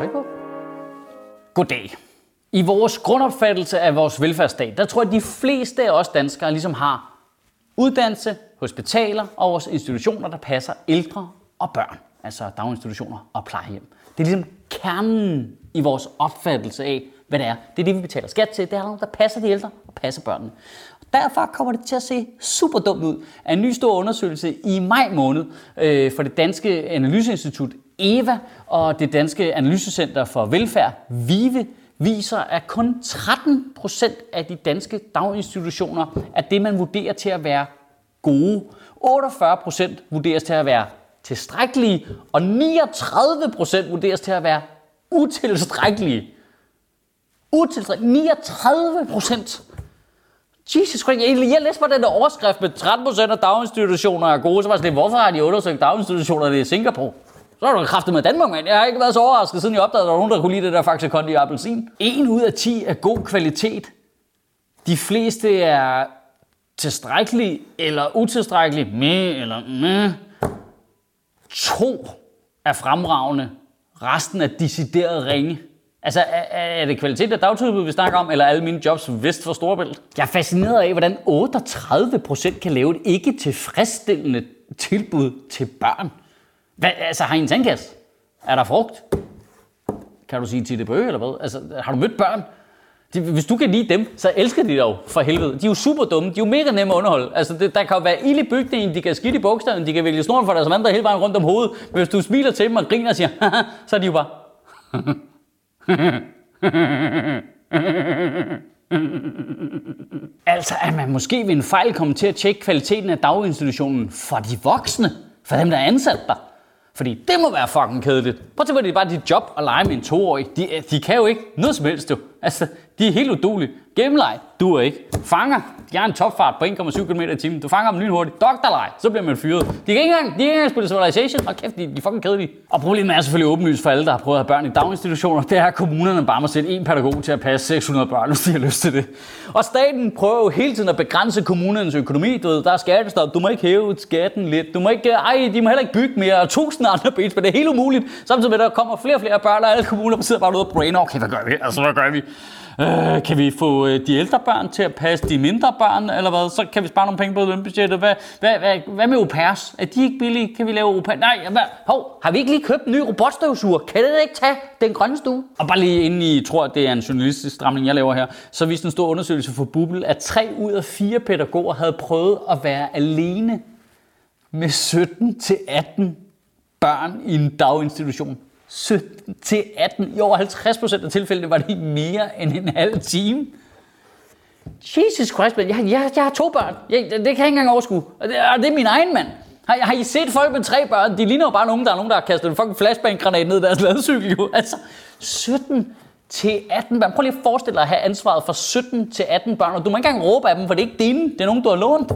Tryk. Goddag. I vores grundopfattelse af vores velfærdsstat, der tror jeg, at de fleste af os danskere ligesom har uddannelse, hospitaler og vores institutioner, der passer ældre og børn. Altså daginstitutioner og plejehjem. Det er ligesom kernen i vores opfattelse af, hvad det er. Det er det, vi betaler skat til. Det er noget, der passer de ældre og passer børnene. Derfor kommer det til at se super dumt ud, at en ny stor undersøgelse i maj måned øh, for det danske analyseinstitut EVA og det danske analysecenter for velfærd, VIVE, viser, at kun 13 procent af de danske daginstitutioner er det, man vurderer til at være gode. 48 procent vurderes til at være tilstrækkelige, og 39 procent vurderes til at være utilstrækkelige. Utilstrækkelige. 39 procent. Jesus Christ, jeg, jeg læste på den der overskrift med 13 procent af daginstitutioner er gode, så var jeg sådan, hvorfor har de undersøgt daginstitutionerne i Singapore? Så har du kraftet med Danmark, mand. Jeg har ikke været så overrasket, siden jeg opdagede, at der var nogen, der kunne lide det der Faxe Kondi appelsin. En ud af 10 er god kvalitet. De fleste er tilstrækkelige eller utilstrækkelige. Med eller med. To er fremragende. Resten er decideret ringe. Altså, er, er det kvalitet af dagtilbud, vi snakker om, eller alle mine jobs vest for Storebælt? Jeg er fascineret af, hvordan 38 procent kan lave et ikke tilfredsstillende tilbud til børn. Hvad, altså, har I en sandkasse? Er der frugt? Kan du sige til det bøge, eller hvad? Altså, har du mødt børn? De, hvis du kan lide dem, så elsker de dig jo for helvede. De er jo super dumme. De er jo mega nemme at underholde. Altså, det, der kan jo være ild i bygningen, de kan skide i bogstaven, de kan vælge snoren for deres vandre hele vejen rundt om hovedet. Men hvis du smiler til dem og griner og siger, Haha, så er de jo bare... altså, at man måske ved en fejl kommer til at tjekke kvaliteten af daginstitutionen for de voksne, for dem, der er ansat der. Fordi det må være fucking kedeligt. Prøv at tænke, det er bare dit job at lege med en toårig. De, de kan jo ikke noget som helst, du. Altså, de er helt udulige. Gennemleg, du er ikke. Fanger, de har en topfart på 1,7 km i timen. Du fanger dem lynhurtigt. Doktorleg, så bliver man fyret. De kan ikke engang, de kan ikke engang spille Civilization. Og kæft, de, de er fucking kedelige. Og problemet er selvfølgelig åbenlyst for alle, der har prøvet at have børn i daginstitutioner. Det er, at kommunerne bare må sætte en pædagog til at passe 600 børn, hvis de har lyst til det. Og staten prøver jo hele tiden at begrænse kommunernes økonomi. Du ved, der er skattestop. Du må ikke hæve skatten lidt. Du må ikke, ej, de må heller ikke bygge mere. Og tusind andre ben, men det er helt umuligt. Samtidig med, at der kommer flere og flere børn, og alle kommuner sidder bare ude og brainer. Okay, hvad gør vi? Altså, hvad gør vi? Øh, kan vi få øh, de ældre børn til at passe de mindre børn, eller hvad? Så kan vi spare nogle penge på lønbudgettet. Hvad, hvad, hvad, hvad med au pairs? Er de ikke billige? Kan vi lave au pairs? Nej, hvad? Hov, har vi ikke lige købt en ny robotstøvsuger? Kan det ikke tage den grønne stue? Og bare lige inden I tror, at det er en journalistisk stramning, jeg laver her, så viste en stor undersøgelse for Bubble, at 3 ud af 4 pædagoger havde prøvet at være alene med 17-18 børn i en daginstitution. 17 til 18. I over 50 procent af tilfældene var det mere end en halv time. Jesus Christ, man. Jeg, jeg, jeg har to børn. Jeg, det, det kan jeg ikke engang overskue. Og det, og det er min egen mand. Har, har I set folk med tre børn? De ligner jo bare nogen, der er nogen, der har kastet en fucking flashbang-granat ned i deres ladcykel. Jo. Altså, 17 til 18 børn. Prøv lige at forestille dig at have ansvaret for 17 til 18 børn, og du må ikke engang råbe af dem, for det er ikke dine. Det er nogen, du har lånt.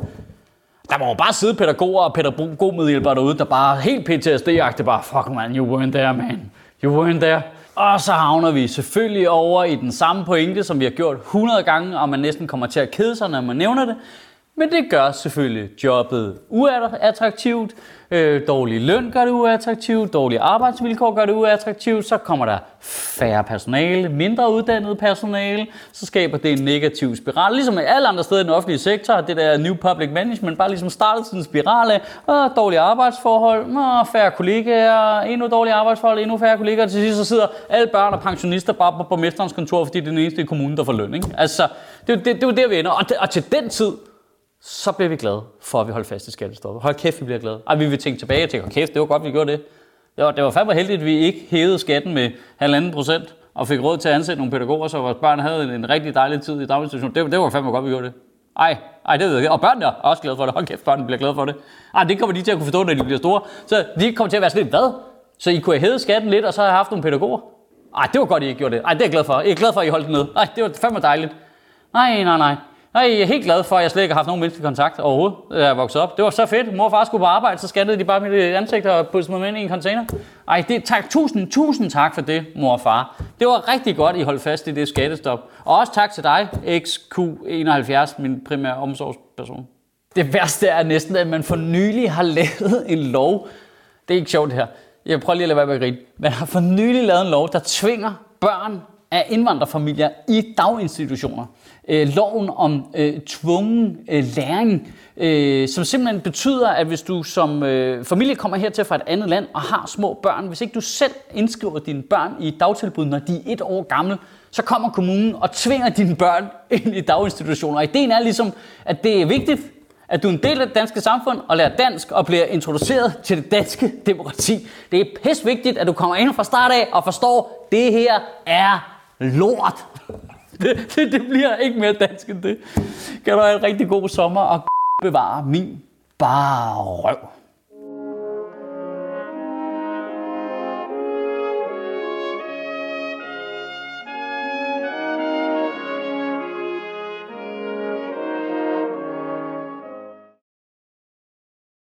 Der må jo bare sidde pædagoger og pædagogmedhjælpere derude, der bare helt PTSD-agtigt bare, fuck man, you weren't there, man. You weren't there. Og så havner vi selvfølgelig over i den samme pointe, som vi har gjort 100 gange, og man næsten kommer til at kede sig, når man nævner det. Men det gør selvfølgelig jobbet uattraktivt. Øh, dårlig løn gør det uattraktivt. Dårlige arbejdsvilkår gør det uattraktivt. Så kommer der færre personale, mindre uddannet personale. Så skaber det en negativ spiral. Ligesom alle andre steder i den offentlige sektor, det der New Public Management bare ligesom startet sådan en spiral af åh, dårlige arbejdsforhold, åh, færre kollegaer, endnu dårlige arbejdsforhold, endnu færre kollegaer. Til sidst så sidder alle børn og pensionister bare på borgmesterens kontor, fordi det er den eneste i kommunen, der får løn. Ikke? Altså, det er jo det, det, det, der, vi ender. Og, det, og til den tid, så bliver vi glade for, at vi holder fast i skattestoppet. Hold kæft, vi bliver glade. Ej, vi vil tænke tilbage og tænke, kæft, det var godt, vi gjorde det. Det var, det var fandme heldigt, at vi ikke hævede skatten med halvanden procent og fik råd til at ansætte nogle pædagoger, så vores børn havde en, en rigtig dejlig tid i daginstitutionen. Det, det var fandme godt, vi gjorde det. Ej, ej, det ved jeg. Og børnene er også glade for det. Hold kæft, børnene bliver glade for det. Ej, det kommer de til at kunne forstå, når de bliver store. Så de kommer til at være sådan lidt, hvad? Så I kunne have hævet skatten lidt, og så har jeg haft nogle pædagoger? Ej, det var godt, I ikke gjorde det. Ej, det er jeg glad for. Jeg er glad for, at I holdt det ned. Ej, det var fandme dejligt. Nej, nej, nej. Nej, jeg er helt glad for, at jeg slet ikke har haft nogen menneskelig kontakt overhovedet, da jeg voksede op. Det var så fedt. Mor og far skulle på arbejde, så scannede de bare mit øh, ansigt og puttede mig ind i en container. Ej, det, tak, tusind, tusind tak for det, mor og far. Det var rigtig godt, I holdt fast i det skattestop. Og også tak til dig, XQ71, min primære omsorgsperson. Det værste er næsten, at man for nylig har lavet en lov. Det er ikke sjovt det her Jeg prøver lige at lade være med at grine. Man har for nylig lavet en lov, der tvinger børn af indvandrerfamilier i daginstitutioner. Øh, loven om øh, tvungen øh, læring, øh, som simpelthen betyder, at hvis du som øh, familie kommer hertil fra et andet land og har små børn, hvis ikke du selv indskriver dine børn i dagtilbud, når de er et år gamle, så kommer kommunen og tvinger dine børn ind i daginstitutioner. Og ideen er ligesom, at det er vigtigt, at du er en del af det danske samfund og lærer dansk og bliver introduceret til det danske demokrati. Det er pis vigtigt, at du kommer ind fra start af og forstår, at det her er lort. Det, det, det bliver ikke mere dansk end det. Kan du have en rigtig god sommer og bevare min bare røv.